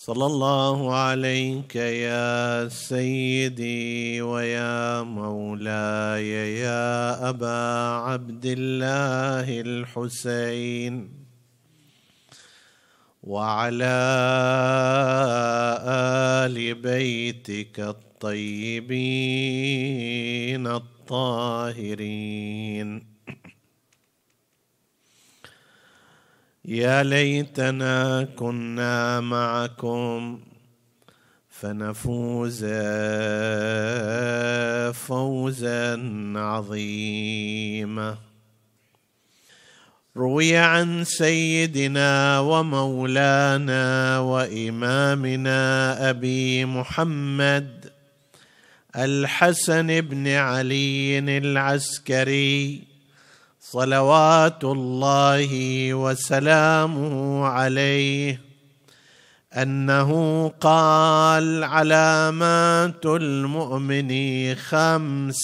صلى الله عليك يا سيدي ويا مولاي يا أبا عبد الله الحسين وعلى آل بيتك الطيبين الطاهرين. يا ليتنا كنا معكم فنفوز فوزا عظيما. روي عن سيدنا ومولانا وإمامنا أبي محمد الحسن بن علي العسكري صلوات الله وسلامه عليه أنه قال علامات المؤمن خمس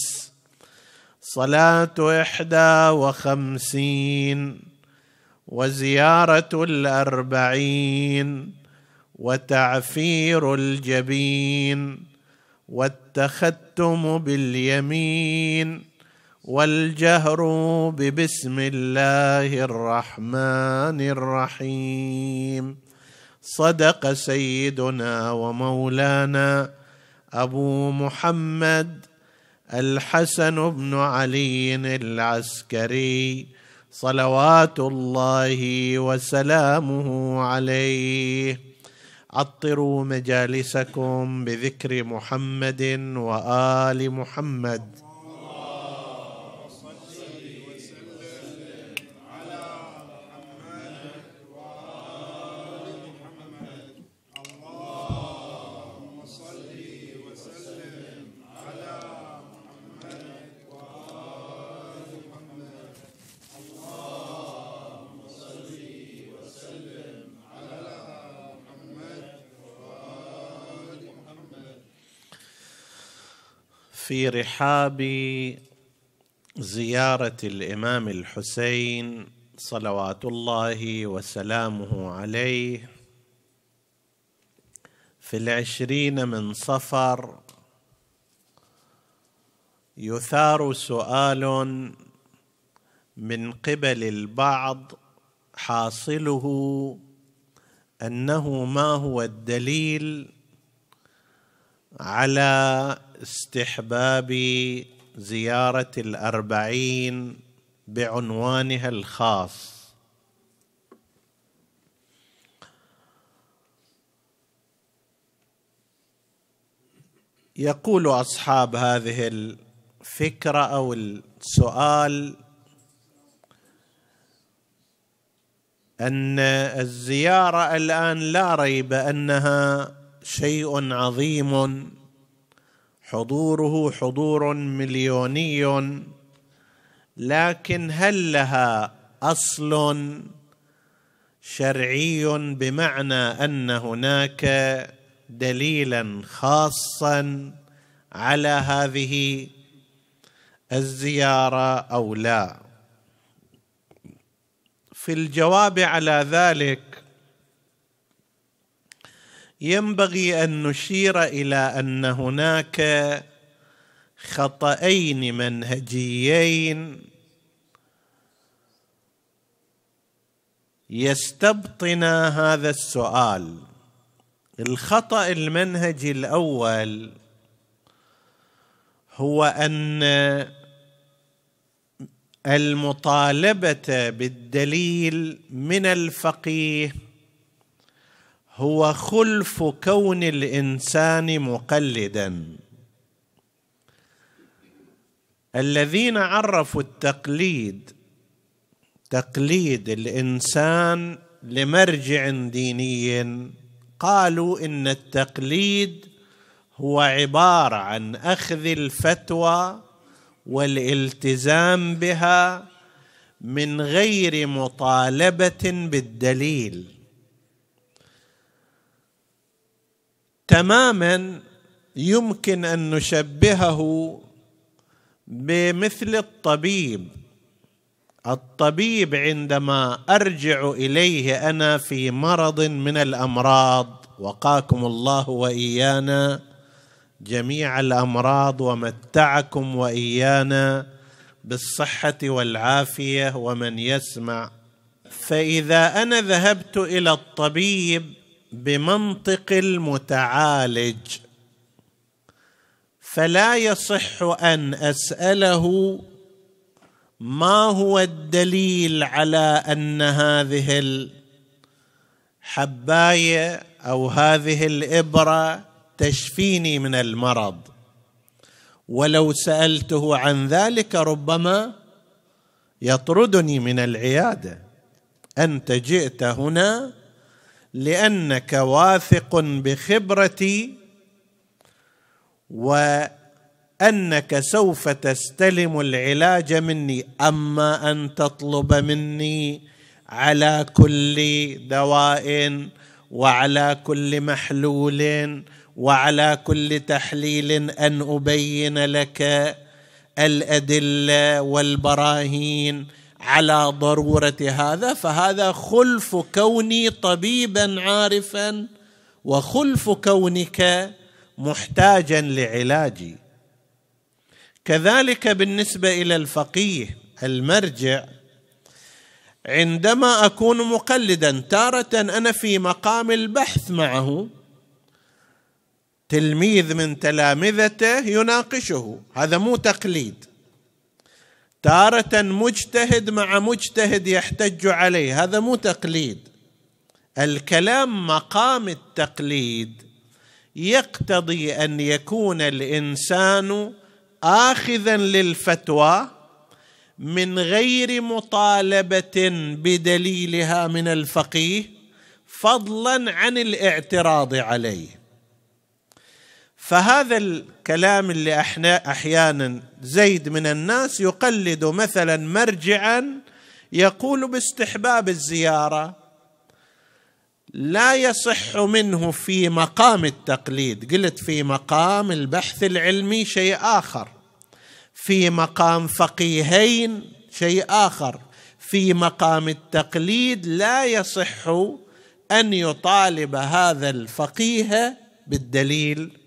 صلاة إحدى وخمسين وزيارة الأربعين وتعفير الجبين والتختم باليمين والجهر ببسم الله الرحمن الرحيم. صدق سيدنا ومولانا أبو محمد الحسن بن علي العسكري صلوات الله وسلامه عليه. عطروا مجالسكم بذكر محمد وآل محمد. في رحاب زيارة الإمام الحسين صلوات الله وسلامه عليه في العشرين من صفر يثار سؤال من قبل البعض حاصله أنه ما هو الدليل على استحباب زيارة الأربعين بعنوانها الخاص. يقول أصحاب هذه الفكرة أو السؤال أن الزيارة الآن لا ريب أنها شيء عظيم حضوره حضور مليوني. لكن هل لها أصل شرعي بمعنى أن هناك دليلا خاصا على هذه الزيارة أو لا؟ في الجواب على ذلك ينبغي أن نشير إلى أن هناك خطأين منهجيين يستبطنا هذا السؤال. الخطأ المنهجي الأول هو أن المطالبة بالدليل من الفقيه هو خلف كون الإنسان مقلدا. الذين عرفوا التقليد تقليد الإنسان لمرجع ديني قالوا إن التقليد هو عبارة عن أخذ الفتوى والالتزام بها من غير مطالبة بالدليل. تماما يمكن أن نشبهه بمثل الطبيب. الطبيب عندما أرجع إليه أنا في مرض من الأمراض وقاكم الله وإيانا جميع الأمراض ومتعكم وإيانا بالصحة والعافية ومن يسمع. فإذا أنا ذهبت إلى الطبيب بمنطق المتعالج فلا يصح أن أسأله ما هو الدليل على أن هذه الحباية أو هذه الإبرة تشفيني من المرض. ولو سألته عن ذلك ربما يطردني من العيادة. أنت جئت هنا لأنك واثق بخبرتي وأنك سوف تستلم العلاج مني. أما أن تطلب مني على كل دواء وعلى كل محلول وعلى كل تحليل أن أبين لك الأدلة والبراهين على ضرورة هذا فهذا خلف كوني طبيبا عارفا وخلف كونك محتاجا لعلاجي. كذلك بالنسبة إلى الفقيه المرجع عندما أكون مقلدا تارة أنا في مقام البحث معه تلميذ من تلامذته يناقشه هذا مو تقليد. تارة مجتهد مع مجتهد يحتج عليه. هذا مو تقليد. الكلام مقام التقليد. يقتضي أن يكون الإنسان اخذا للفتوى من غير مطالبة بدليلها من الفقيه فضلا عن الاعتراض عليه. فهذا الكلام اللي أحنا أحيانا زيد من الناس يقلد مثلا مرجعا يقول باستحباب الزيارة لا يصح منه في مقام التقليد. قلت في مقام البحث العلمي شيء آخر. في مقام فقيهين شيء آخر. في مقام التقليد لا يصح أن يطالب هذا الفقيه بالدليل.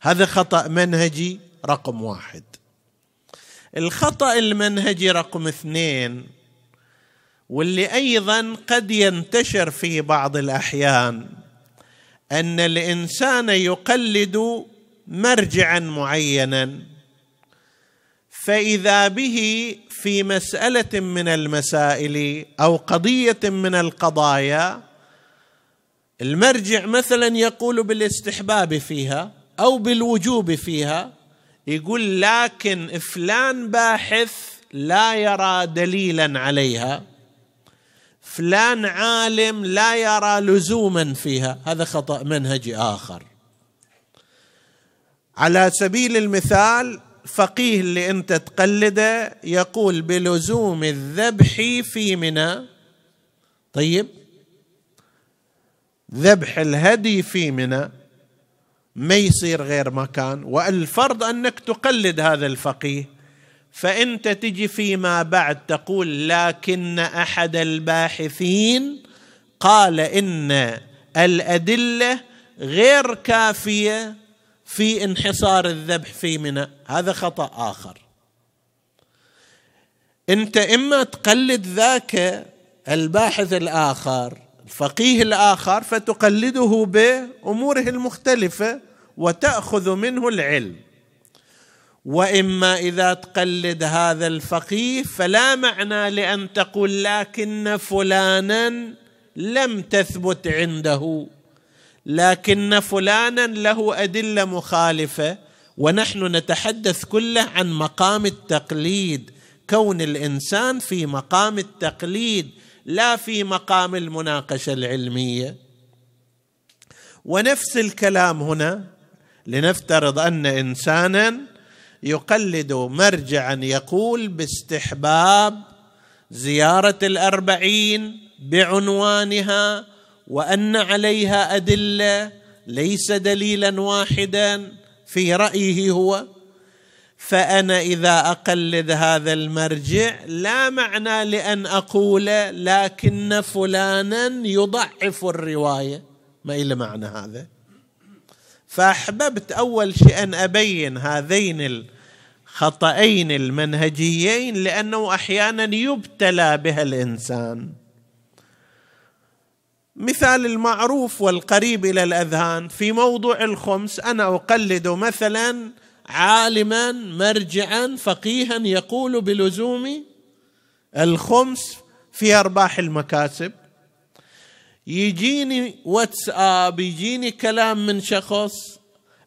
هذا خطأ منهجي رقم واحد. الخطأ المنهجي رقم اثنين واللي أيضا قد ينتشر في بعض الأحيان أن الإنسان يقلد مرجعا معينا فإذا به في مسألة من المسائل أو قضية من القضايا المرجع مثلا يقول بالاستحباب فيها أو بالوجوب فيها يقول لكن فلان باحث لا يرى دليلا عليها فلان عالم لا يرى لزوما فيها. هذا خطأ منهجي آخر. على سبيل المثال فقيه اللي أنت تقلده يقول بلزوم الذبح في منى. طيب. ذبح الهدي في منى. ما يصير غير مكان والفرض أنك تقلد هذا الفقيه. فأنت تجي فيما بعد تقول لكن أحد الباحثين قال إن الأدلة غير كافية في انحصار الذبح في منى. هذا خطأ آخر. أنت إما تقلد ذاك الباحث الآخر الفقيه الآخر فتقلده بأموره المختلفة وتأخذ منه العلم. وإما إذا تقلد هذا الفقيه فلا معنى لأن تقول لكن فلانا لم تثبت عنده. لكن فلانا له أدلة مخالفة. ونحن نتحدث كله عن مقام التقليد. كون الإنسان في مقام التقليد لا في مقام المناقشة العلمية. ونفس الكلام هنا. لنفترض أن إنسانا يقلد مرجعا يقول باستحباب زيارة الأربعين بعنوانها وأن عليها أدلة ليس دليلا واحدا في رأيه هو. فأنا إذا أقلد هذا المرجع لا معنى لأن أقول لكن فلانا يضعف الرواية. ما إلى معنى هذا؟ فأحببت أول شيء أن أبين هذين الخطأين المنهجيين لأنه أحيانا يبتلى بها الإنسان. مثال المعروف والقريب إلى الأذهان في موضوع الخمس أنا أقلد مثلا عالما مرجعا فقيها يقول بلزوم الخمس في أرباح المكاسب. يجيني واتساب يجيني كلام من شخص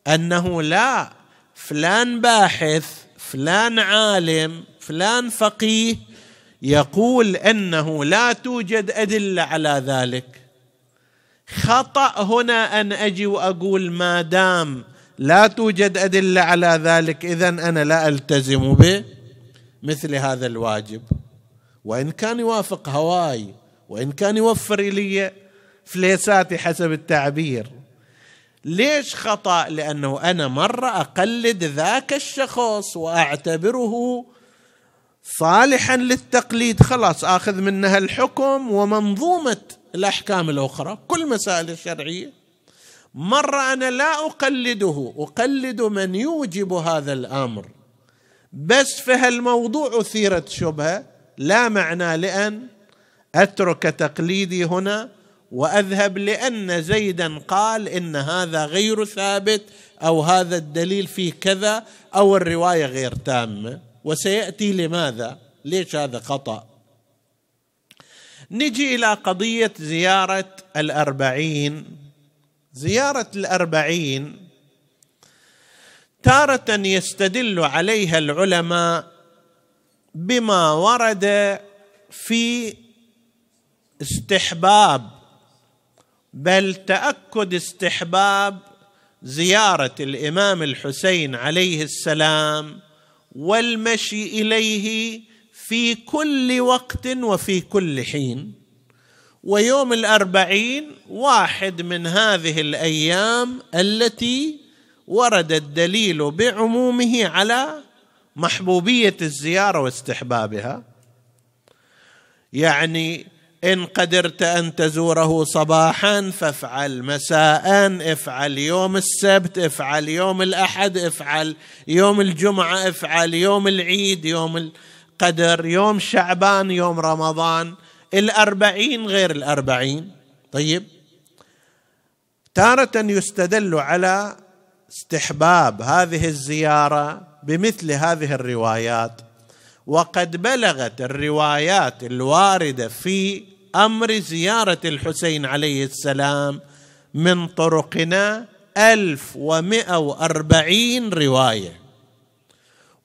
أنه لا فلان باحث فلان عالم فلان فقيه يقول إنه لا توجد أدلة على ذلك. خطأ هنا أن أجي وأقول ما دام لا توجد أدلة على ذلك اذا أنا لا ألتزم به مثل هذا الواجب. وإن كان يوافق هواي وإن كان يوفر لي فليساتي حسب التعبير. ليش خطأ؟ لأنه أنا مرة أقلد ذاك الشخص وأعتبره صالحا للتقليد. خلاص آخذ منها الحكم ومنظومة الأحكام الأخرى. كل مسائل الشرعية. مرة أنا لا أقلده. أقلد من يوجب هذا الأمر. بس في هالموضوع أثيرت شبهة. لا معنى لأن أترك تقليدي هنا. وأذهب لأن زيدا قال إن هذا غير ثابت أو هذا الدليل فيه كذا أو الرواية غير تامة. وسيأتي لماذا؟ ليش هذا خطأ؟ نجي إلى قضية زيارة الأربعين. زيارة الأربعين تارة يستدل عليها العلماء بما ورد في استحباب بل تأكد استحباب زيارة الإمام الحسين عليه السلام والمشي إليه في كل وقت وفي كل حين. ويوم الأربعين واحد من هذه الأيام التي ورد الدليل بعمومه على محبوبية الزيارة واستحبابها. يعني إن قدرت أن تزوره صباحا فافعل مساء افعل يوم السبت افعل يوم الأحد افعل يوم الجمعة افعل يوم العيد يوم القدر يوم شعبان يوم رمضان. الأربعين غير الأربعين. طيب. تارة يستدل على استحباب هذه الزيارة بمثل هذه الروايات. وقد بلغت الروايات الواردة في أمر زيارة الحسين عليه السلام من طرقنا ألف ومئة وأربعين رواية.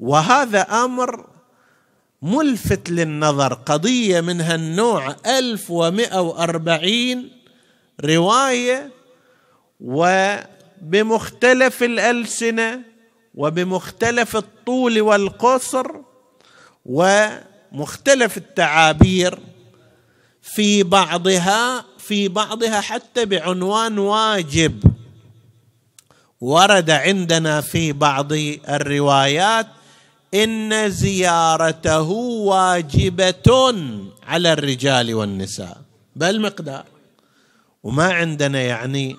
وهذا أمر ملفت للنظر قضية من هالنوع ألف ومئة وأربعين رواية وبمختلف الألسنة وبمختلف الطول والقصر ومختلف التعابير في بعضها في بعضها حتى بعنوان واجب. ورد عندنا في بعض الروايات إن زيارته واجبة على الرجال والنساء. بالمقدار وما عندنا يعني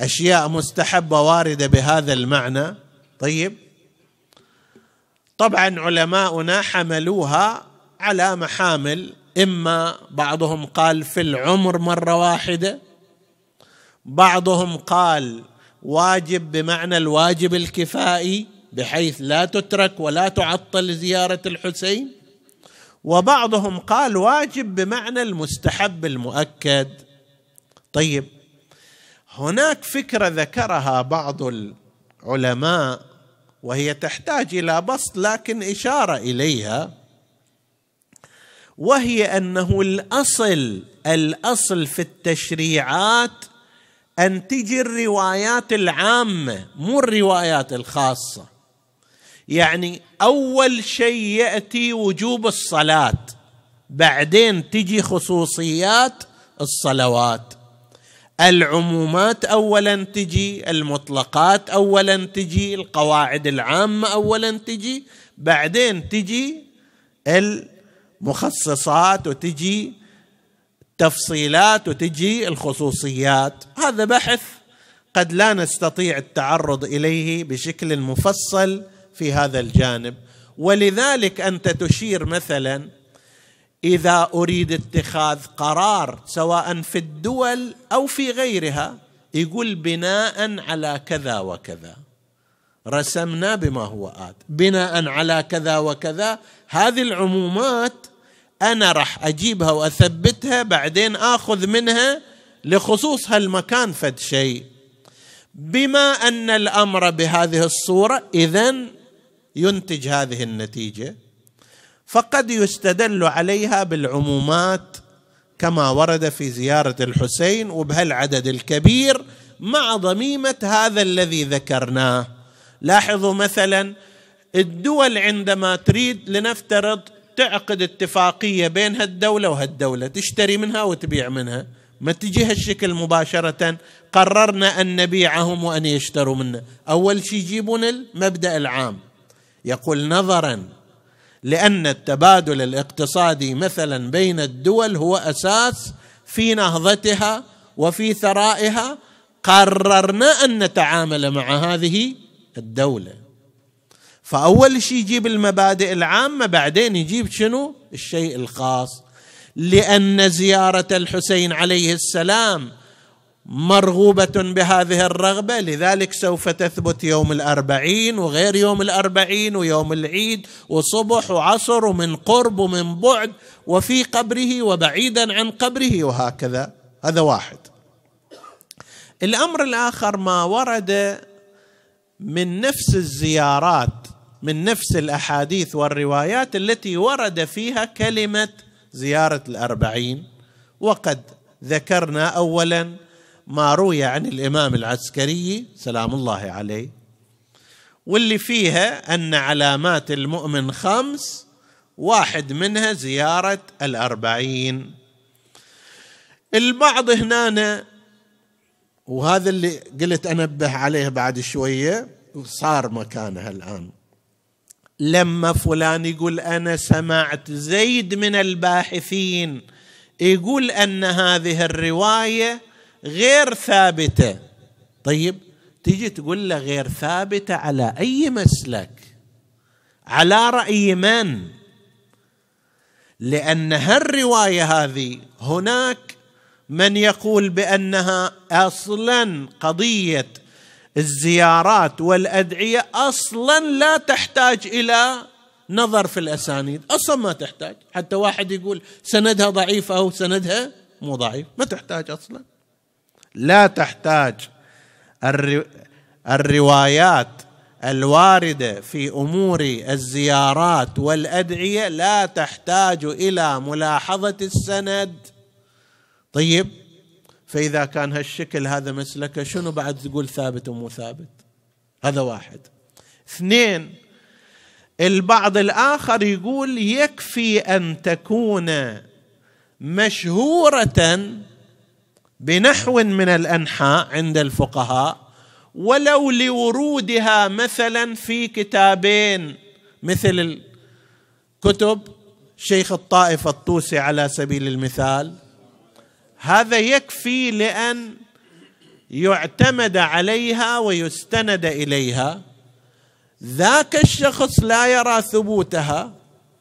أشياء مستحبة واردة بهذا المعنى. طيب. طبعا علماؤنا حملوها على محامل إما بعضهم قال في العمر مرة واحدة بعضهم قال واجب بمعنى الواجب الكفائي بحيث لا تترك ولا تعطل زيارة الحسين وبعضهم قال واجب بمعنى المستحب المؤكد. طيب هناك فكرة ذكرها بعض العلماء وهي تحتاج إلى بسط لكن إشارة إليها وهي أنه الأصل الأصل في التشريعات أن تجي الروايات العامة مو الروايات الخاصة. يعني أول شيء يأتي وجوب الصلاة بعدين تجي خصوصيات الصلوات. العمومات اولا تجي المطلقات اولا تجي القواعد العامة اولا تجي بعدين تجي المخصصات وتجي التفصيلات وتجي الخصوصيات. هذا بحث قد لا نستطيع التعرض إليه بشكل مفصل في هذا الجانب. ولذلك أنت تشير مثلا إذا أريد اتخاذ قرار سواء في الدول أو في غيرها يقول بناء على كذا وكذا. رسمنا بما هو آت. بناء على كذا وكذا. هذه العمومات أنا راح أجيبها وأثبتها بعدين آخذ منها لخصوص هالمكان فد شيء. بما أن الأمر بهذه الصورة اذا ينتج هذه النتيجة. فقد يستدل عليها بالعمومات كما ورد في زيارة الحسين وبهالعدد الكبير مع ضميمة هذا الذي ذكرناه. لاحظوا مثلا الدول عندما تريد لنفترض تعقد اتفاقية بين هالدولة وهالدولة تشتري منها وتبيع منها. ما تجي هالشكل مباشرة قررنا أن نبيعهم وأن يشتروا منا أول شيء يجيبون المبدأ العام. يقول نظرا لأن التبادل الاقتصادي مثلا بين الدول هو أساس في نهضتها وفي ثرائها. قررنا أن نتعامل مع هذه الدولة. فأول شيء يجيب المبادئ العامة بعدين يجيب شنو؟ الشيء الخاص. لأن زيارة الحسين عليه السلام مرغوبة بهذه الرغبة لذلك سوف تثبت يوم الأربعين وغير يوم الأربعين ويوم العيد وصبح وعصر ومن قرب ومن بعد وفي قبره وبعيدا عن قبره وهكذا. هذا واحد. الأمر الآخر ما ورد من نفس الزيارات من نفس الأحاديث والروايات التي ورد فيها كلمة زيارة الأربعين. وقد ذكرنا أولا ما روي عن الإمام العسكري سلام الله عليه واللي فيها أن علامات المؤمن خمس واحد منها زيارة الأربعين. البعض هنا وهذا اللي قلت أنبه عليه بعد شوية وصار مكانها الآن. لما فلان يقول أنا سمعت زيد من الباحثين يقول أن هذه الرواية غير ثابتة. طيب تيجي تقول له غير ثابتة على أي مسلك؟ على رأي من؟ لأن هالرواية هذه هناك من يقول بأنها أصلا قضية الزيارات والأدعية أصلا لا تحتاج إلى نظر في الأسانيد. أصلا ما تحتاج. حتى واحد يقول سندها ضعيف أو سندها مو ضعيف. ما تحتاج أصلا. لا تحتاج الروايات الواردة في أمور الزيارات والأدعية لا تحتاج إلى ملاحظة السند. طيب فإذا كان هالشكل هذا مسلك شنو بعد تقول ثابت ومو ثابت؟ هذا واحد. اثنين البعض الآخر يقول يكفي أن تكون مشهورة بنحو من الأنحاء عند الفقهاء ولو لورودها مثلا في كتابين مثل الكتب شيخ الطائفة الطوسي على سبيل المثال. هذا يكفي لأن يعتمد عليها ويستند إليها. ذاك الشخص لا يرى ثبوتها.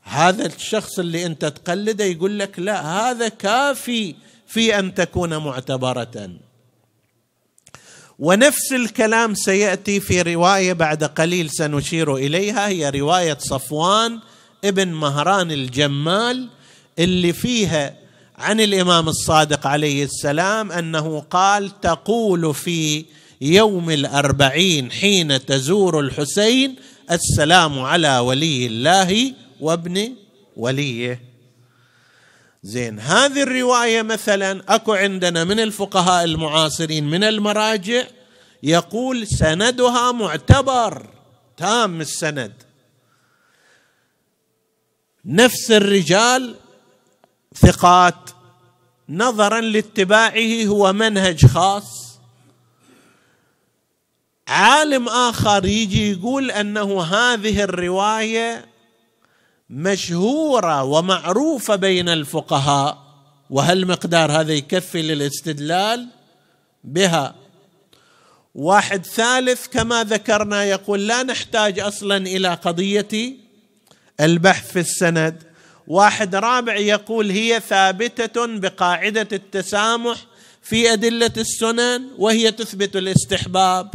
هذا الشخص اللي أنت تقلده يقول لك لا هذا كافي في أن تكون معتبرة. ونفس الكلام سيأتي في رواية بعد قليل سنشير إليها هي رواية صفوان ابن مهران الجمال اللي فيها عن الإمام الصادق عليه السلام أنه قال تقول في يوم الأربعين حين تزور الحسين السلام على ولي الله وابن وليه. زين هذه الرواية مثلا أكو عندنا من الفقهاء المعاصرين من المراجع يقول سندها معتبر تام السند. نفس الرجال ثقات نظرا لاتباعه هو منهج خاص. عالم آخر يجي يقول أنه هذه الرواية مشهورة ومعروفة بين الفقهاء وهل مقدار هذا يكفي للاستدلال؟ بها. واحد ثالث كما ذكرنا يقول لا نحتاج أصلا إلى قضية البحث في السند. واحد رابع يقول هي ثابتة بقاعدة التسامح في أدلة السنن وهي تثبت الاستحباب.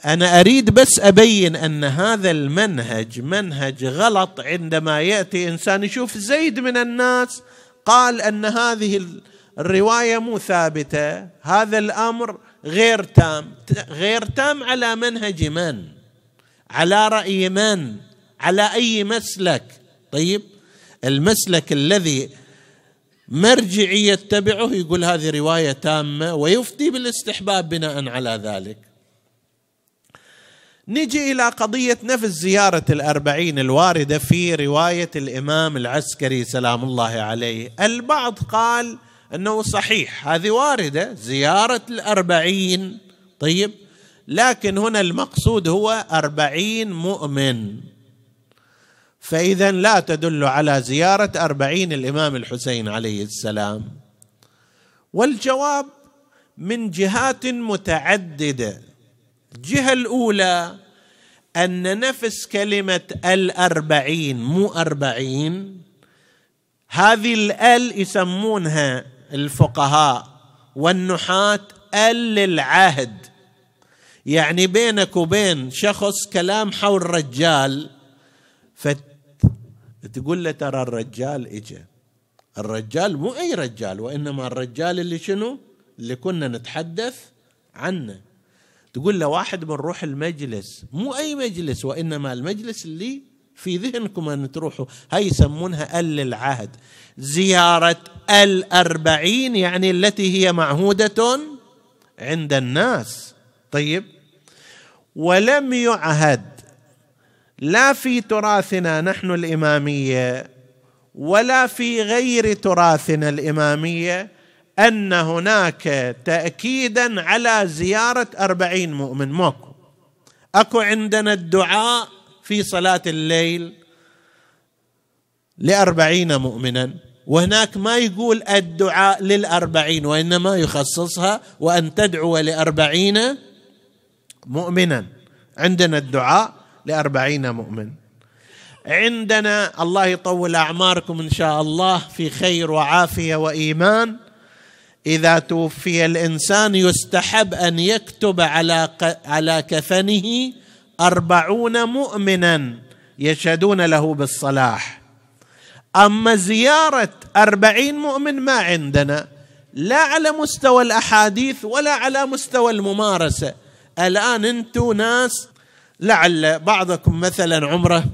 فانا أريد بس أبين أن هذا المنهج منهج غلط عندما يأتي إنسان يشوف زيد من الناس قال أن هذه الرواية مو ثابتة هذا الأمر غير تام غير تام على منهج من؟ على رأي من؟ على أي مسلك؟ طيب المسلك الذي مرجعي يتبعه يقول هذه رواية تامة ويفتي بالاستحباب بناء على ذلك. نجي إلى قضية نفس زيارة الأربعين الواردة في رواية الإمام العسكري سلام الله عليه. البعض قال إنه صحيح هذه واردة زيارة الأربعين. طيب لكن هنا المقصود هو أربعين مؤمن. فإذا لا تدل على زيارة أربعين الإمام الحسين عليه السلام. والجواب من جهات متعددة. الجهة الأولى أن نفس كلمة الأربعين مو أربعين. هذه الأل يسمونها الفقهاء والنحاة أل للعهد. يعني بينك وبين شخص كلام حول رجال فتقول له ترى الرجال اجى الرجال مو أي رجال وإنما الرجال اللي شنو؟ اللي كنا نتحدث عنه. تقول له واحد بنروح المجلس. مو أي مجلس وإنما المجلس اللي في ذهنكم أن تروحوا. هاي يسمونها أل العهد. زيارة الأربعين يعني التي هي معهودة عند الناس. طيب. ولم يعهد. لا في تراثنا نحن الإمامية ولا في غير تراثنا الإمامية. أن هناك تاكيدا على زيارة أربعين مؤمن ماكو أكو عندنا الدعاء في صلاة الليل لأربعين مؤمنا وهناك ما يقول الدعاء للأربعين وإنما يخصصها وأن تدعو لأربعين مؤمنا. عندنا الدعاء لأربعين مؤمن. عندنا الله يطول أعماركم إن شاء الله في خير وعافية وإيمان. إذا توفي الإنسان يستحب أن يكتب على على كفنه أربعون مؤمنا يشهدون له بالصلاح. أما زيارة أربعين مؤمن ما عندنا لا على مستوى الأحاديث ولا على مستوى الممارسة. الآن أنتم ناس لعل بعضكم مثلا عمره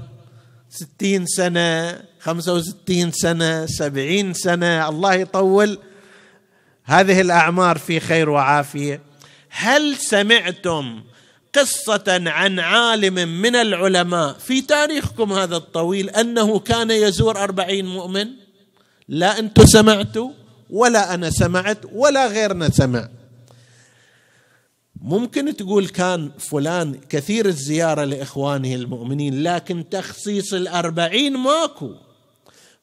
ستين سنة خمسة وستين سنة سبعين سنة الله يطول. هذه الأعمار في خير وعافية. هل سمعتم قصة عن عالم من العلماء في تاريخكم هذا الطويل أنه كان يزور أربعين مؤمن؟ لا أنتم سمعتوا ولا أنا سمعت ولا غيرنا سمع. ممكن تقول كان فلان كثير الزيارة لإخوانه المؤمنين لكن تخصيص الأربعين ماكو.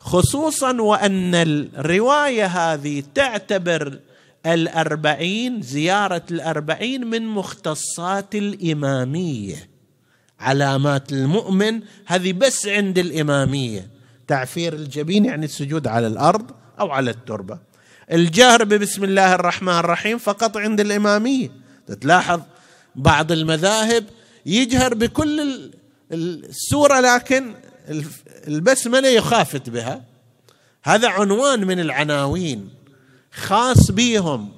خصوصا وأن الرواية هذه تعتبر الأربعين زيارة الأربعين من مختصات الإمامية. علامات المؤمن هذه بس عند الإمامية. تعفير الجبين يعني السجود على الأرض أو على التربة. الجهر ببسم الله الرحمن الرحيم فقط عند الإمامية. تلاحظ بعض المذاهب يجهر بكل السورة لكن البسملة يخافت بها؟ هذا عنوان من العناوين خاص بهم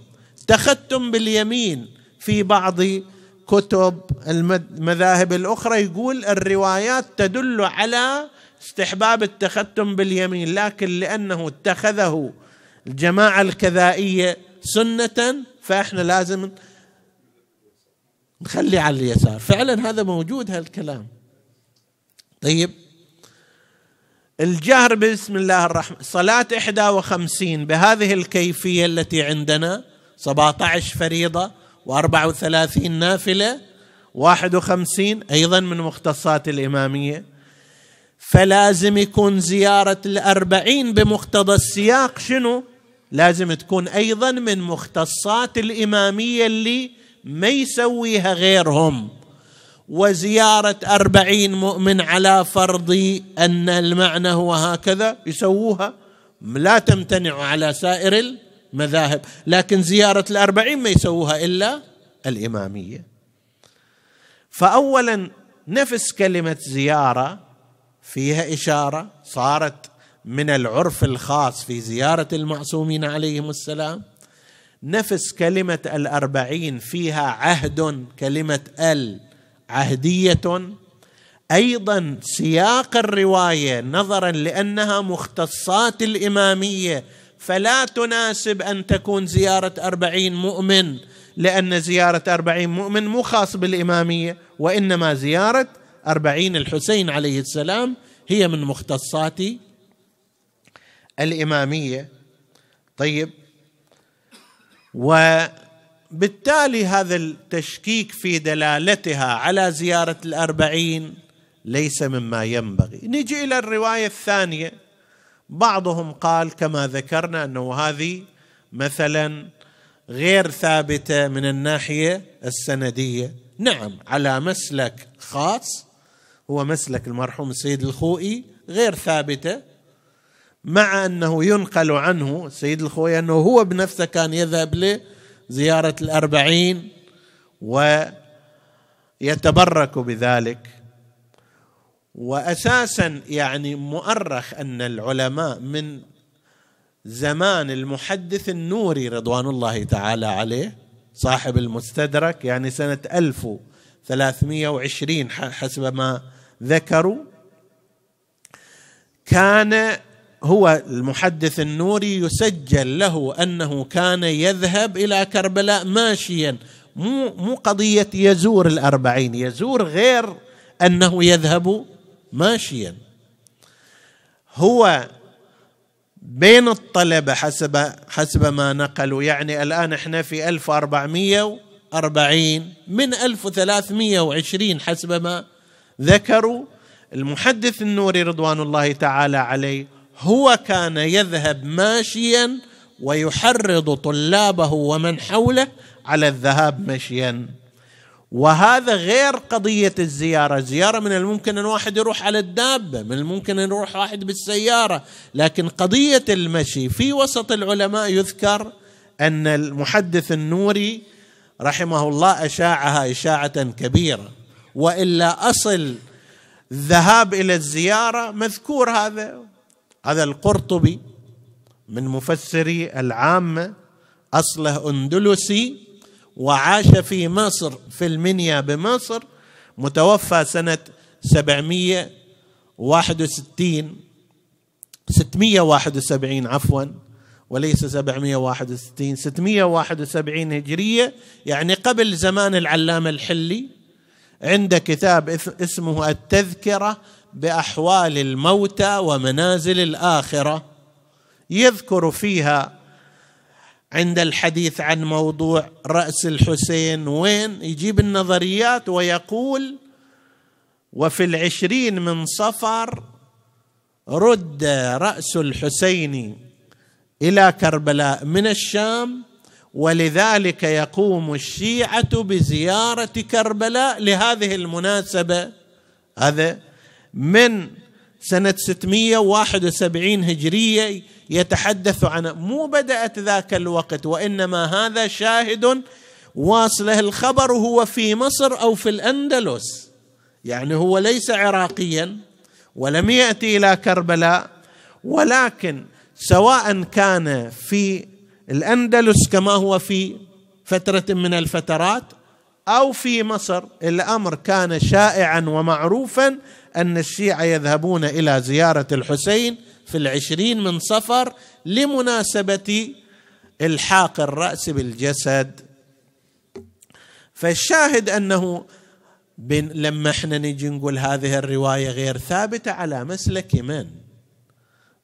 تختم باليمين في بعض كتب المذاهب الأخرى يقول الروايات تدل على استحباب التختم باليمين لكن لأنه اتخذه الجماعة الكذائية سنة فإحنا لازم نخلي على اليسار. فعلا هذا موجود هالكلام. طيب؟ الجهر بسم الله الرحمن صلاة 51 بهذه الكيفية التي عندنا 17 فريضة و34 نافلة 51 أيضا من مختصات الإمامية. فلازم يكون زيارة الأربعين بمقتضى السياق شنو؟ لازم تكون أيضا من مختصات الإمامية اللي ما يسويها غيرهم. وزيارة أربعين مؤمن على فرض أن المعنى هو هكذا يسووها. لا تمتنع على سائر المذاهب لكن زيارة الأربعين ما يسووها إلا الإمامية. فأولا نفس كلمة زيارة فيها إشارة صارت من العرف الخاص في زيارة المعصومين عليهم السلام. نفس كلمة الأربعين فيها عهد كلمة ال عهدية. أيضا سياق الرواية نظرا لأنها مختصات الإمامية. فلا تناسب أن تكون زيارة أربعين مؤمن لأن زيارة أربعين مؤمن مو خاص بالإمامية وإنما زيارة أربعين الحسين عليه السلام هي من مختصات الإمامية. طيب. وبالتالي هذا التشكيك في دلالتها على زيارة الأربعين ليس مما ينبغي. نجي إلى الرواية الثانية. بعضهم قال كما ذكرنا أنه هذه مثلا غير ثابتة من الناحية السندية. نعم على مسلك خاص هو مسلك المرحوم السيد الخوئي غير ثابتة مع أنه ينقل عنه السيد الخوئي أنه هو بنفسه كان يذهب لزياره الأربعين ويتبرك بذلك. واساسا يعني مؤرخ أن العلماء من زمان المحدث النوري رضوان الله تعالى عليه صاحب المستدرك يعني سنة 1320 حسب ما ذكروا كان هو المحدث النوري يسجل له أنه كان يذهب إلى كربلاء ماشيا. مو مو قضية يزور الأربعين يزور غير أنه يذهب ماشيا. هو بين الطلبة حسب حسب ما نقلوا يعني الآن إحنا في 1440 من 1320 حسب ما ذكروا. المحدث النوري رضوان الله تعالى عليه هو كان يذهب ماشيا ويحرض طلابه ومن حوله على الذهاب مشيا وهذا غير قضية الزيارة. الزيارة من الممكن أن واحد يروح على الدابة من الممكن أن يروح واحد بالسيارة. لكن قضية المشي في وسط العلماء يذكر أن المحدث النوري رحمه الله أشاعها إشاعة كبيرة. وإلا أصل الذهاب إلى الزيارة مذكور هذا. هذا القرطبي من مفسري العامة أصله أندلسي وعاش في مصر في المنيا بمصر متوفى سنة 761 671 عفوا وليس 761 671 هجرية يعني قبل زمان العلامة الحلي عنده كتاب اسمه التذكرة بأحوال الموتى ومنازل الآخرة يذكر فيها عند الحديث عن موضوع رأس الحسين وين يجيب النظريات ويقول وفي العشرين من صفر رد رأس الحسين إلى كربلاء من الشام ولذلك يقوم الشيعة بزيارة كربلاء لهذه المناسبة. هذا من سنة 671 هجرية يتحدث عن مو بدأت ذاك الوقت وإنما هذا شاهد واصله الخبر هو في مصر أو في الأندلس. يعني هو ليس عراقيا ولم يأتي إلى كربلاء ولكن سواء كان في الأندلس كما هو في فترة من الفترات أو في مصر الأمر كان شائعا ومعروفا أن الشيعة يذهبون إلى زيارة الحسين في العشرين من صفر لمناسبة إلحاق الرأس بالجسد. فالشاهد أنه لما إحنا نجي نقول هذه الرواية غير ثابتة على مسلك من؟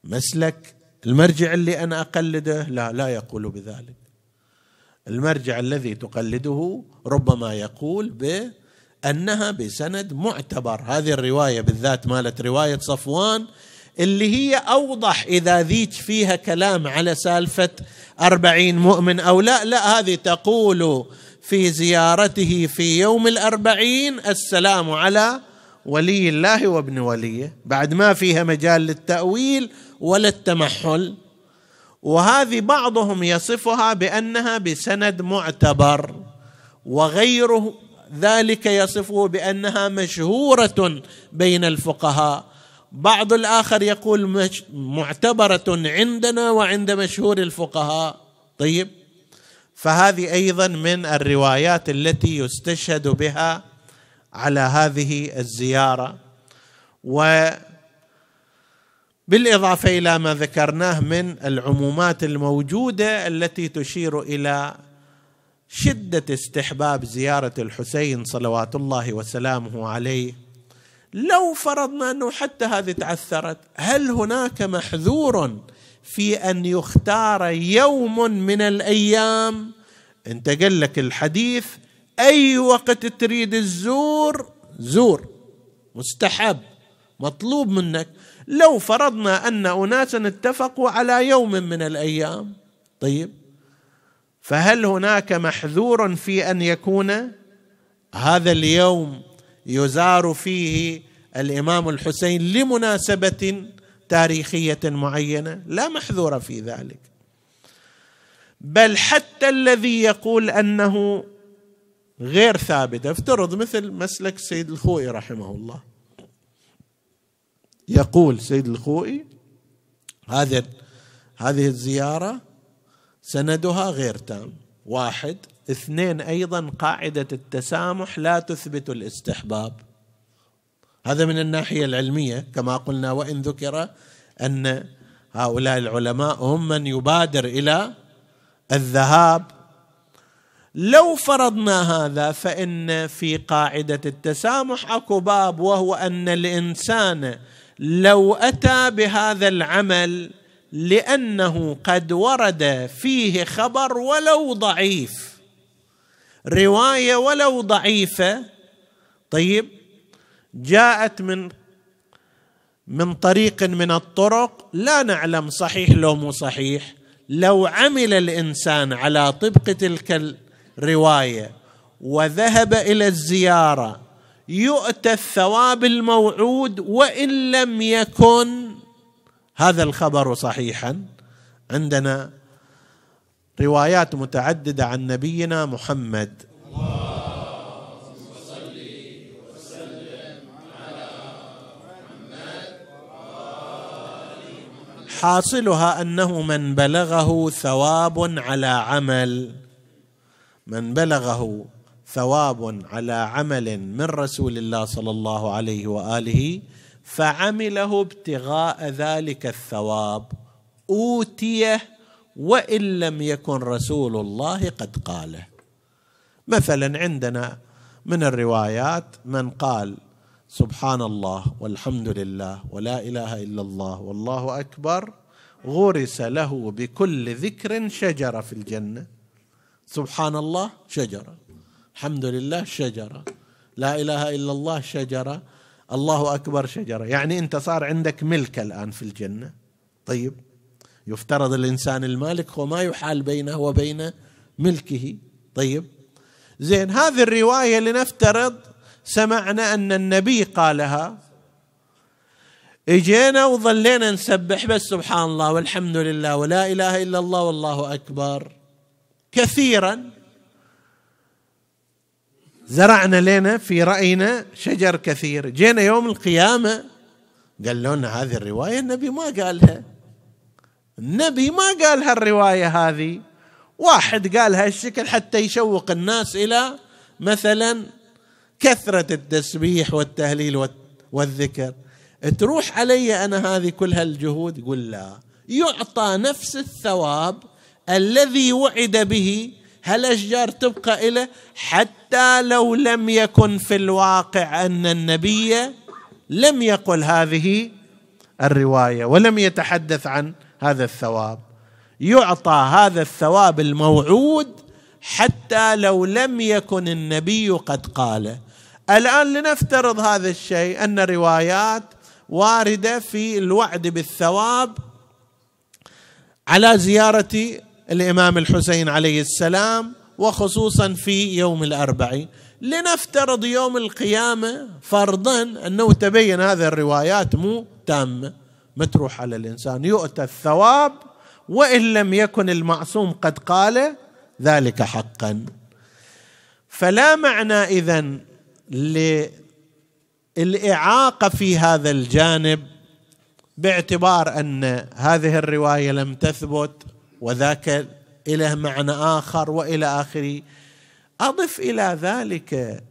مسلك المرجع اللي أنا أقلده؟ لا لا يقول بذلك. المرجع الذي تقلده ربما يقول بانها بسند معتبر. هذه الرواية بالذات مالت رواية صفوان اللي هي أوضح إذا ذيك فيها كلام على سالفة أربعين مؤمن أو لا. لا هذه تقول في زيارته في يوم الأربعين السلام على ولي الله وابن وليه. بعد ما فيها مجال للتأويل ولا التمحل وهذه بعضهم يصفها بأنها بسند معتبر وغيره ذلك يصفه بأنها مشهورة بين الفقهاء. بعض الآخر يقول معتبرة عندنا وعند مشهور الفقهاء. طيب. فهذه أيضا من الروايات التي يستشهد بها على هذه الزيارة. و بالإضافة إلى ما ذكرناه من العمومات الموجودة التي تشير إلى شدة استحباب زيارة الحسين صلوات الله وسلامه عليه. لو فرضنا أنه حتى هذه تعثرت هل هناك محذور في أن يختار يوم من الأيام؟ أنت قال لك الحديث أي وقت تريد الزور؟ زور. مستحب. مطلوب منك. لو فرضنا أن أناسا اتفقوا على يوم من الأيام. طيب. فهل هناك محذور في أن يكون؟ هذا اليوم يزار فيه الإمام الحسين لمناسبة تاريخية معينة. لا محذور في ذلك. بل حتى الذي يقول أنه غير ثابت. افترض مثل مسلك سيد الخوئي رحمه الله. يقول سيد الخوئي هذه هذه الزيارة سندها غير تام واحد. اثنين أيضا قاعدة التسامح لا تثبت الاستحباب. هذا من الناحية العلمية كما قلنا وإن ذكر أن هؤلاء العلماء هم من يبادر إلى الذهاب. لو فرضنا هذا فإن في قاعدة التسامح أكو باب وهو أن الإنسان لو أتى بهذا العمل لأنه قد ورد فيه خبر ولو ضعيف. رواية ولو ضعيفة. طيب جاءت من من طريق من الطرق. لا نعلم صحيح لو مو صحيح. لو عمل الإنسان على طبق تلك الرواية وذهب إلى الزيارة يؤتى الثواب الموعود وإن لم يكن هذا الخبر صحيحا. عندنا روايات متعددة عن نبينا محمد. حاصلها أنه من بلغه ثواب على عمل من بلغه ثواب على عمل من رسول الله صلى الله عليه وآله فعمله ابتغاء ذلك الثواب أوتيه وإن لم يكن رسول الله قد قاله. مثلا عندنا من الروايات من قال سبحان الله والحمد لله ولا إله إلا الله والله أكبر غرس له بكل ذكر شجره في الجنة. سبحان الله شجره الحمد لله شجره لا إله إلا الله شجره الله أكبر شجرة. يعني أنت صار عندك ملك الآن في الجنة. طيب يفترض الإنسان المالك هو ما يحال بينه وبين ملكه. طيب زين هذه الرواية لنفترض سمعنا أن النبي قالها إجينا وظلينا نسبح بس سبحان الله والحمد لله ولا إله إلا الله والله أكبر. كثيرا زرعنا لنا في رأينا شجر كثير. جينا يوم القيامة قال لنا هذه الرواية النبي ما قالها. النبي ما قال هالروايه هذه. واحد قال هالشكل حتى يشوق الناس إلى مثلا كثرة التسبيح والتهليل والذكر. تروح علي أنا هذه كل هالجهود؟ يقول لا. يعطى نفس الثواب الذي وعد به هالاشجار تبقى له حتى لو لم يكن في الواقع أن النبي لم يقل هذه الرواية ولم يتحدث عن هذا الثواب. يعطى هذا الثواب الموعود حتى لو لم يكن النبي قد قاله. الآن لنفترض هذا الشيء أن روايات واردة في الوعد بالثواب على زيارة الإمام الحسين عليه السلام وخصوصا في يوم الاربعين لنفترض يوم القيامة فرضا أنه تبين هذه الروايات مو تامه متروح على الإنسان يؤتى الثواب وإن لم يكن المعصوم قد قال ذلك حقا. فلا معنى اذا للإعاقة في هذا الجانب باعتبار أن هذه الرواية لم تثبت. وذاك له معنى آخر وإلى اخره أضف إلى ذلك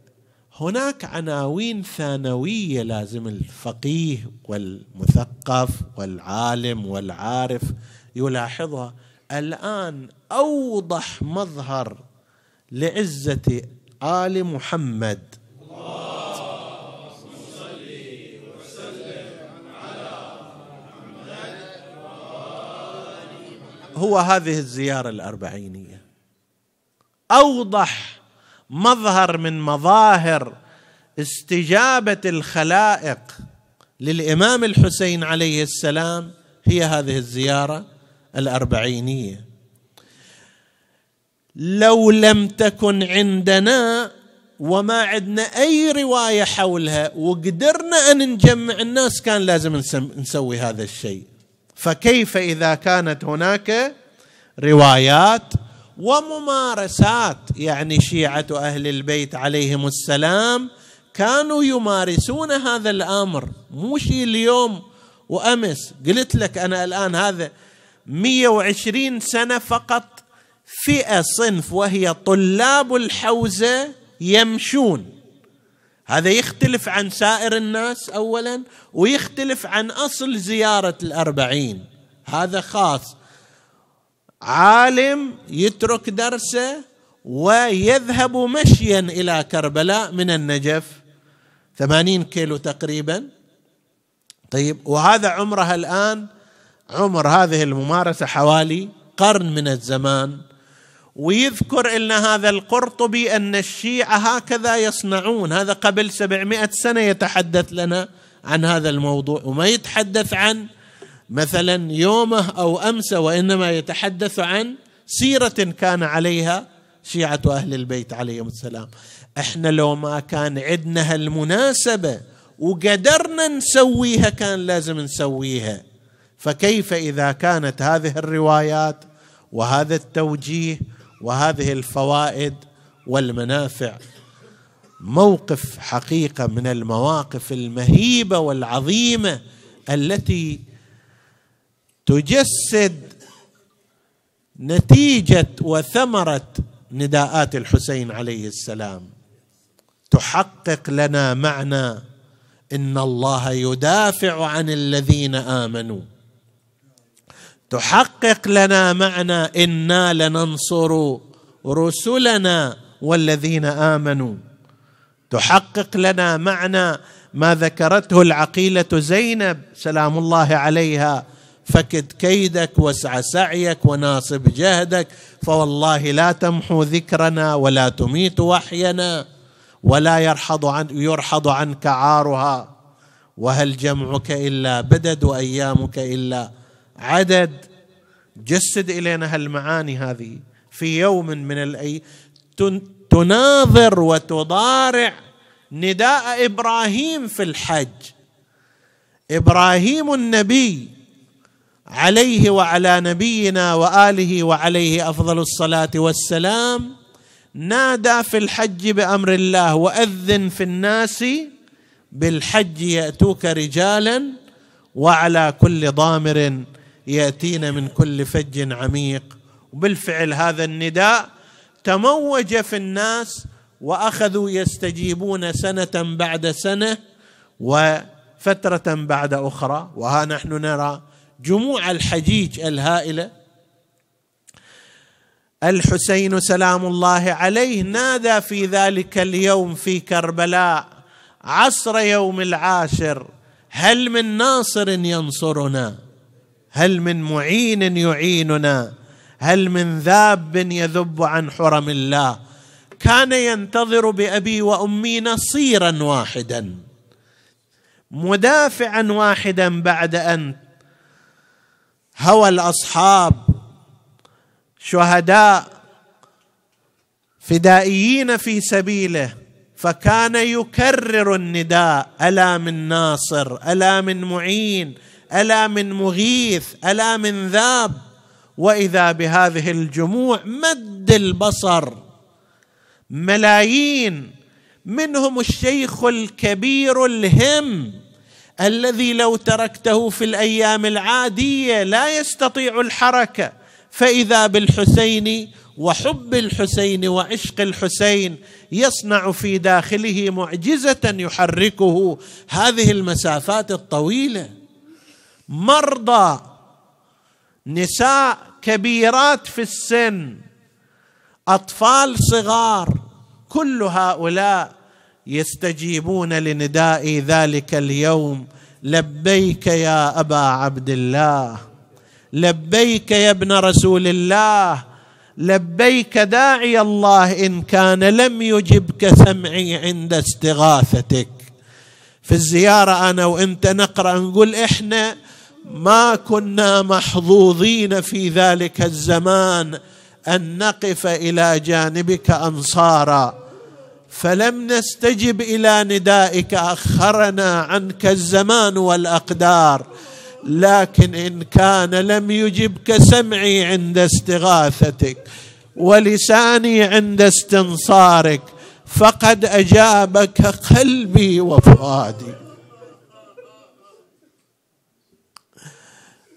هناك عناوين ثانوية لازم الفقيه والمثقف والعالم والعارف يلاحظها. الآن أوضح مظهر لعزة آل محمد. هو هذه الزيارة الأربعينية. أوضح مظهر من مظاهر استجابة الخلائق للإمام الحسين عليه السلام هي هذه الزيارة الأربعينية. لو لم تكن عندنا وما عندنا أي رواية حولها وقدرنا أن نجمع الناس كان لازم نسوي هذا الشيء. فكيف إذا كانت هناك روايات وممارسات يعني شيعة أهل البيت عليهم السلام كانوا يمارسون هذا الأمر. مو شيء اليوم وأمس. قلت لك أنا الآن هذا 120 سنة فقط فئة صنف وهي طلاب الحوزة يمشون. هذا يختلف عن سائر الناس اولا ويختلف عن أصل زيارة الأربعين. هذا خاص. عالم يترك درسه ويذهب مشيا إلى كربلاء من النجف. ثمانين كيلو تقريبا. طيب وهذا عمرها الآن. عمر هذه الممارسة حوالي قرن من الزمان. ويذكر لنا هذا القرطبي أن الشيعة هكذا يصنعون. هذا قبل سبعمائة سنة يتحدث لنا عن هذا الموضوع وما يتحدث عن مثلا يومه أو أمس وإنما يتحدث عن سيرة كان عليها شيعة أهل البيت عليهم السلام. إحنا لو ما كان عندنا هالمناسبة وقدرنا نسويها كان لازم نسويها. فكيف إذا كانت هذه الروايات وهذا التوجيه وهذه الفوائد والمنافع. موقف حقيقة من المواقف المهيبة والعظيمة التي تجسد نتيجة وثمرة نداءات الحسين عليه السلام. تحقق لنا معنى إن الله يدافع عن الذين آمنوا. تحقق لنا معنى إنا لننصر رسلنا والذين آمنوا. تحقق لنا معنى ما ذكرته العقيلة زينب سلام الله عليها فكد كيدك واسع سعيك وناصب جهدك فوالله لا تمحو ذكرنا ولا تميت وحينا ولا يرحض عن يرحض عنك عارها. وهل جمعك إلا بدد وأيامك إلا عدد جسد إلينا هالمعاني هذه. في يوم من الاي تناظر وتضارع نداء إبراهيم في الحج. إبراهيم النبي عليه وعلى نبينا وآله وعليه أفضل الصلاة والسلام نادى في الحج بأمر الله وأذن في الناس بالحج يأتوك رجالا وعلى كل ضامر يأتين من كل فج عميق. وبالفعل هذا النداء تموج في الناس وأخذوا يستجيبون سنة بعد سنة وفترة بعد أخرى. وها نحن نرى جموع الحجيج الهائلة. الحسين سلام الله عليه نادى في ذلك اليوم في كربلاء عصر يوم العاشر. هل من ناصر ينصرنا؟ هل من معين يعيننا؟ هل من ذاب يذب عن حرم الله؟ كان ينتظر بأبي وأمي نصيرا واحدا. مدافعا واحدا بعد أن هوى الأصحاب شهداء فدائيين في سبيله فكان يكرر النداء ألا من ناصر ألا من معين ألا من مغيث ألا من ذاب. وإذا بهذه الجموع مد البصر. ملايين منهم الشيخ الكبير الهم الذي لو تركته في الأيام العادية لا يستطيع الحركة. فإذا بالحسين وحب الحسين وعشق الحسين يصنع في داخله معجزة يحركه. هذه المسافات الطويلة. مرضى نساء كبيرات في السن أطفال صغار كل هؤلاء يستجيبون لنداء ذلك اليوم. لبيك يا أبا عبد الله لبيك يا ابن رسول الله لبيك داعي الله إن كان لم يجبك سمعي عند استغاثتك. في الزيارة أنا وأنت نقرأ نقول إحنا ما كنا محظوظين في ذلك الزمان أن نقف إلى جانبك أنصارا. فلم نستجب إلى ندائك أخرنا عنك الزمان والأقدار. لكن إن كان لم يجبك سمعي عند استغاثتك ولساني عند استنصارك فقد أجابك قلبي وفؤادي.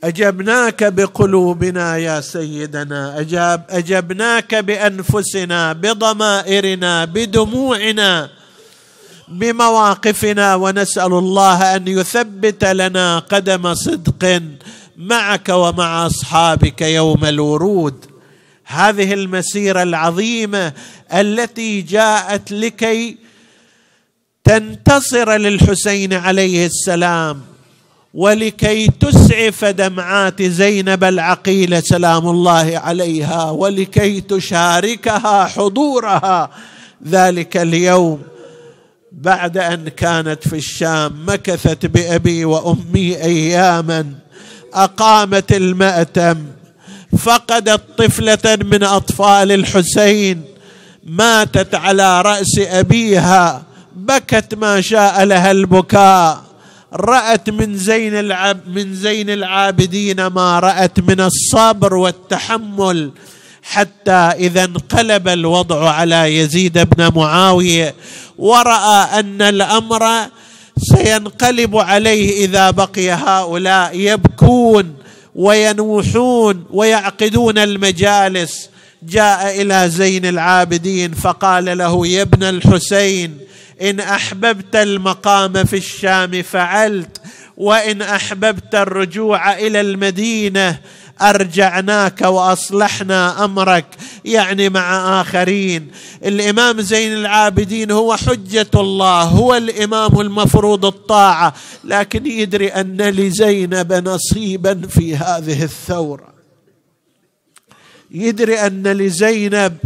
أجبناك بقلوبنا يا سيدنا. اجاب أجبناك بأنفسنا بضمائرنا بدموعنا بمواقفنا ونسأل الله أن يثبت لنا قدم صدق معك ومع أصحابك يوم الورود. هذه المسيرة العظيمة التي جاءت لكي تنتصر للحسين عليه السلام. ولكي تسعف دمعات زينب العقيلة سلام الله عليها ولكي تشاركها حضورها. ذلك اليوم بعد أن كانت في الشام مكثت بأبي وأمي أياما أقامت المأتم فقدت طفلة من أطفال الحسين ماتت على رأس أبيها بكت ما شاء لها البكاء. رأت من زين العب من زين العابدين ما رأت من الصبر والتحمل حتى إذا انقلب الوضع على يزيد بن معاوية ورأى أن الأمر سينقلب عليه إذا بقي هؤلاء يبكون وينوحون ويعقدون المجالس. جاء إلى زين العابدين فقال له يا ابن الحسين إن أحببت المقام في الشام فعلت وإن أحببت الرجوع إلى المدينة أرجعناك وأصلحنا أمرك. يعني مع آخرين. الإمام زين العابدين هو حجة الله هو الإمام المفروض الطاعة. لكن يدري أن لزينب نصيبا في هذه الثورة. يدري أن لزينب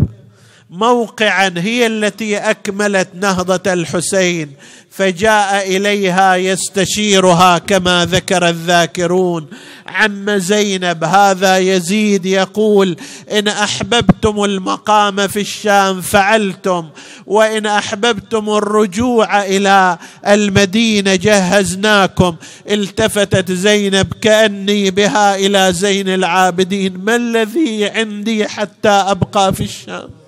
موقعا هي التي أكملت نهضة الحسين فجاء إليها يستشيرها كما ذكر الذاكرون. عم زينب هذا يزيد يقول إن أحببتم المقام في الشام فعلتم وإن أحببتم الرجوع إلى المدينة جهزناكم. التفتت زينب كأني بها إلى زين العابدين ما الذي عندي حتى أبقى في الشام؟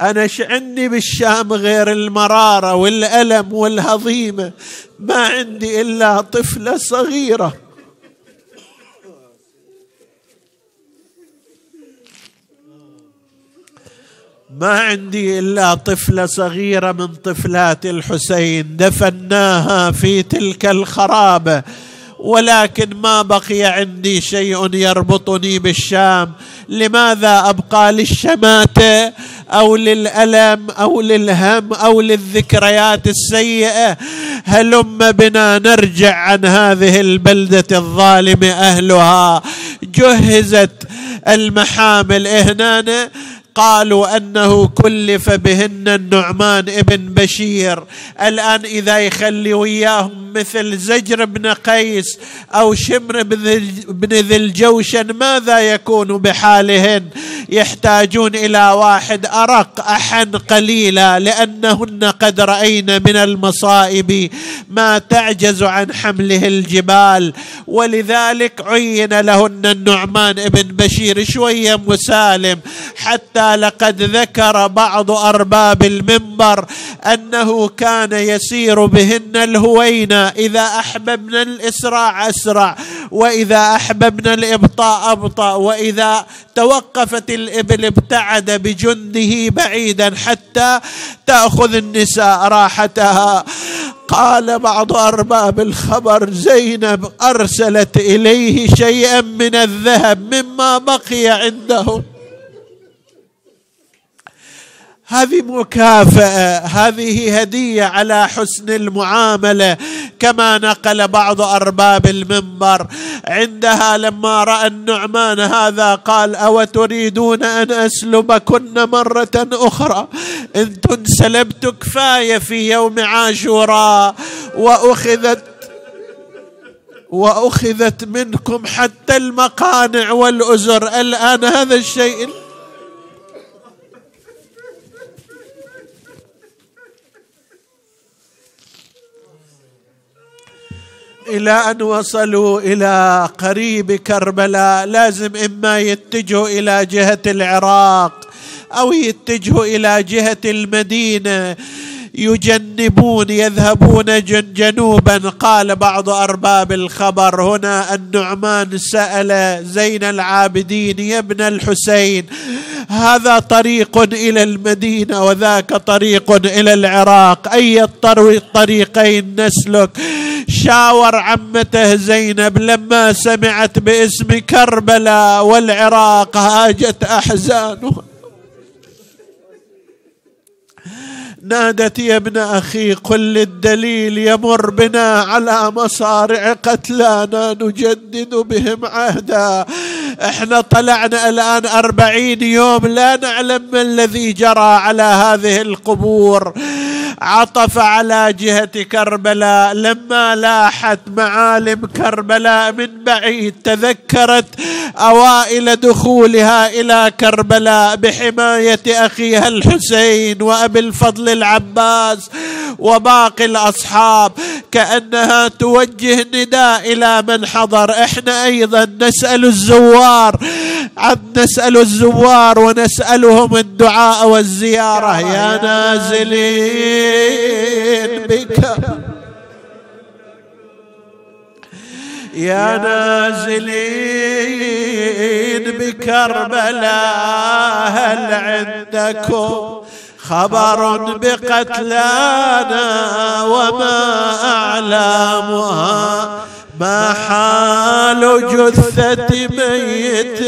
أنا إيش عندي بالشام غير المرارة والألم والهضيمة. ما عندي إلا طفلة صغيرة. ما عندي إلا طفلة صغيرة من طفلات الحسين. دفناها في تلك الخرابة. ولكن ما بقي عندي شيء يربطني بالشام. لماذا أبقى للشماتة أو للألم أو للهم أو للذكريات السيئة؟ هلم بنا نرجع عن هذه البلدة الظالمة أهلها. جهزت المحامل هنا قالوا أنه كلف بهن النعمان ابن بشير. الآن إذا يخلي وياهم مثل زجر بن قيس أو شمر بن ذي الجوشن ماذا يكون بحالهن؟ يحتاجون إلى واحد أرق أحن قليلا لأنهن قد راين من المصائب ما تعجز عن حمله الجبال. ولذلك عين لهن النعمان ابن بشير شوية مسالم حتى لقد ذكر بعض أرباب المنبر أنه كان يسير بهن الهوينة إذا أحببنا الاسراع أسرع وإذا أحببنا الإبطاء أبطأ وإذا توقفت الإبل ابتعد بجنده بعيدا حتى تأخذ النساء راحتها. قال بعض أرباب الخبر زينب أرسلت إليه شيئا من الذهب مما بقي عندهم هذه مكافأة هذه هدية على حسن المعاملة. كما نقل بعض أرباب المنبر عندها لما رأى النعمان هذا قال أو تريدون أن أسلبكن مرة أخرى؟ أنتم سلبت كفاية في يوم عاشوراء. وأخذت وأخذت منكم حتى المقانع والأزر. الآن هذا الشيء إلى أن وصلوا إلى قريب كربلاء لازم إما يتجهوا إلى جهة العراق أو يتجهوا إلى جهة المدينة. يجنبون يذهبون جنوبا. قال بعض أرباب الخبر هنا النعمان سأل زين العابدين يا ابن الحسين هذا طريق إلى المدينة وذاك طريق إلى العراق أي الطريقين نسلك؟ شاور عمته زينب لما سمعت باسم كربلاء والعراق هاجت أحزانها. نادت يا ابن أخي قل للدليل يمر بنا على مصارع قتلانا نجدد بهم عهدا. إحنا طلعنا الآن أربعين يوم لا نعلم ما الذي جرى على هذه القبور. عطف على جهة كربلاء لما لاحت معالم كربلاء من بعيد تذكرت أوائل دخولها إلى كربلاء بحماية أخيها الحسين وأبي الفضل العباس وباقي الأصحاب كأنها توجه نداء إلى من حضر. إحنا أيضا نسأل الزوار نسأل الزوار ونسألهم الدعاء والزيارة. يا نازلين. بك يا نازلين بكربلاء هل عندكم خبر بقتلانا وما أعلامها ما حال جثة ميت؟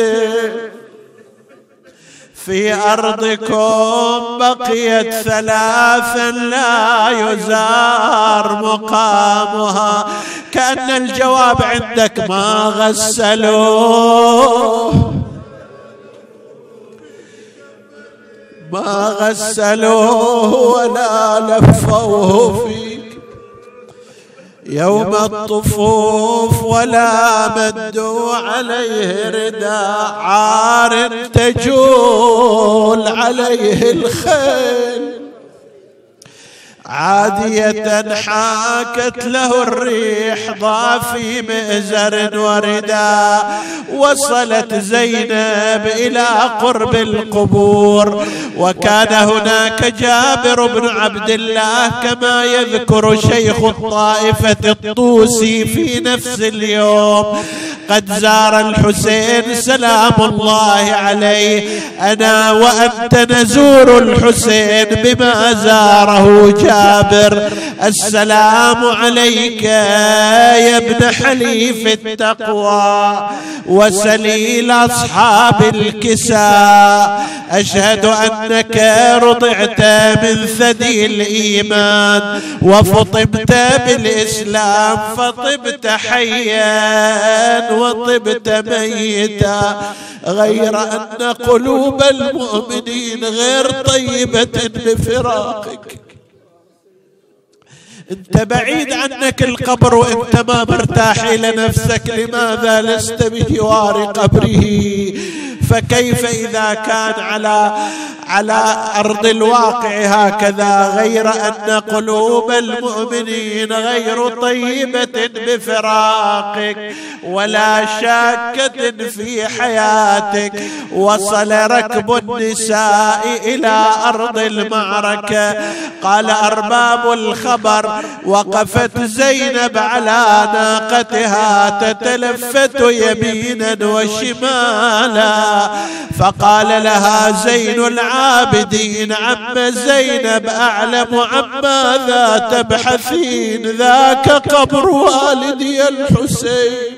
في أرضكم بقيت ثلاثا لا يزار مقامها. كأن الجواب عندك ما غسلوه. ما غسلوه ولا لفوه فيك يوم الطفوف ولا مدوا عليه رداء عار تجول عليه الخيل. عادية حاكت له الريح ضافي مئزر ورداء. وصلت زينب إلى قرب القبور. وكان هناك جابر بن عبد الله كما يذكر شيخ الطائفة الطوسي في نفس اليوم. قد زار الحسين سلام الله عليه. أنا وأنت نزور الحسين بما زاره جابر. السلام عليك يا ابن حليف التقوى وسليل أصحاب الكساء أشهد أنك رضعت من ثدي الإيمان وفطمت بالإسلام فطبت حيا وطبت ميتا غير أن قلوب المؤمنين غير طيبة بفراقك انت بعيد عنك القبر وانت ما مرتاح إلى نفسك لماذا لست بجوار قبره؟ فكيف إذا كان على على أرض الواقع هكذا غير أن قلوب المؤمنين غير طيبة بفراقك ولا شاكة في حياتك؟ وصل ركب النساء إلى أرض المعركة قال أرباب الخبر وقفت زينب على ناقتها تتلفت يمينا وشمالا. فقال لها زين العابدين عم زينب أعلم عن ماذا تبحثين ذاك قبر والدي الحسين.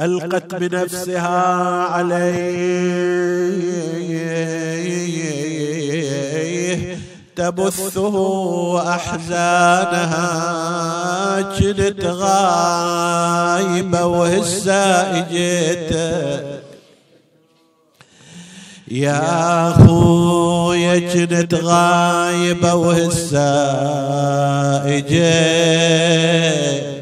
ألقت بنفسها عليه. تبثه أحزانها كنت غايبة وهسا اجيت يا خويا كنت غايبة وهسا اجيت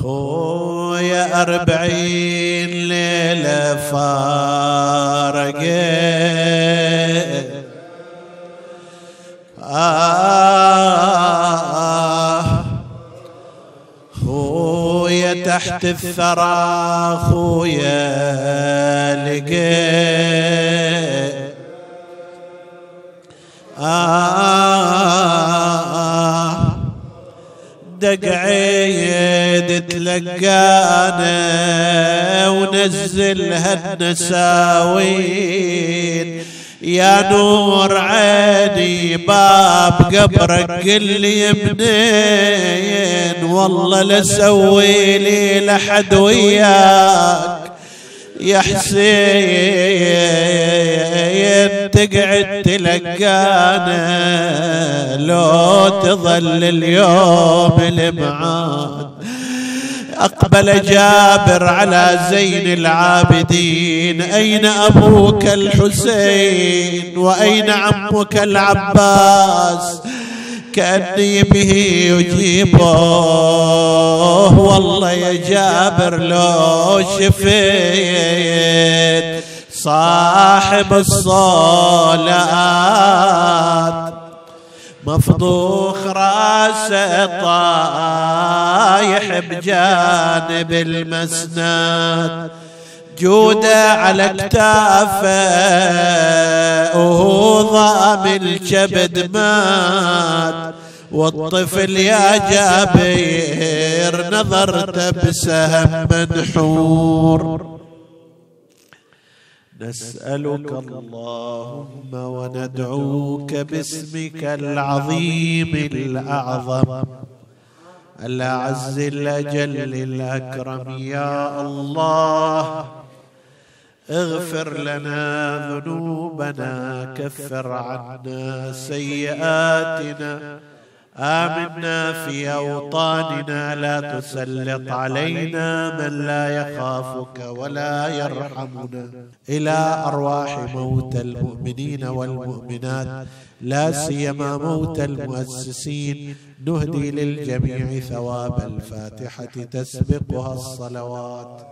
خويا أربعين ليلة فارق آه. خويا تحت الثرى خويا لقيت آه. دق عيد تلقانا ونزلها النساوين يا نور عيني باب قبرك قل لي منين؟ والله لسوي لي لحد وياك. يا حسين تقعد تلقانا لو تظل اليوم المعاد أقبل جابر على زين العابدين أين أبوك الحسين وأين عمك العباس؟ كأني به يجيبه والله يا جابر لو شفيت. صاحب الصلاة. مفضوخ راسه طايح بجانب المسند. جودة على كتافه وهو ضام الكبد مات. والطفل يا جابر نظرت بسهم منحور. نسألك اللهم وندعوك باسمك العظيم الأعظم. الأعز الأجل الأكرم يا الله. اغفر لنا ذنوبنا كفر عنا سيئاتنا. آمنا في أوطاننا لا تسلط علينا من لا يخافك ولا يرحمنا. إلى أرواح موتى المؤمنين والمؤمنات لا سيما موتى المؤسسين نهدي للجميع ثواب الفاتحة تسبقها الصلوات.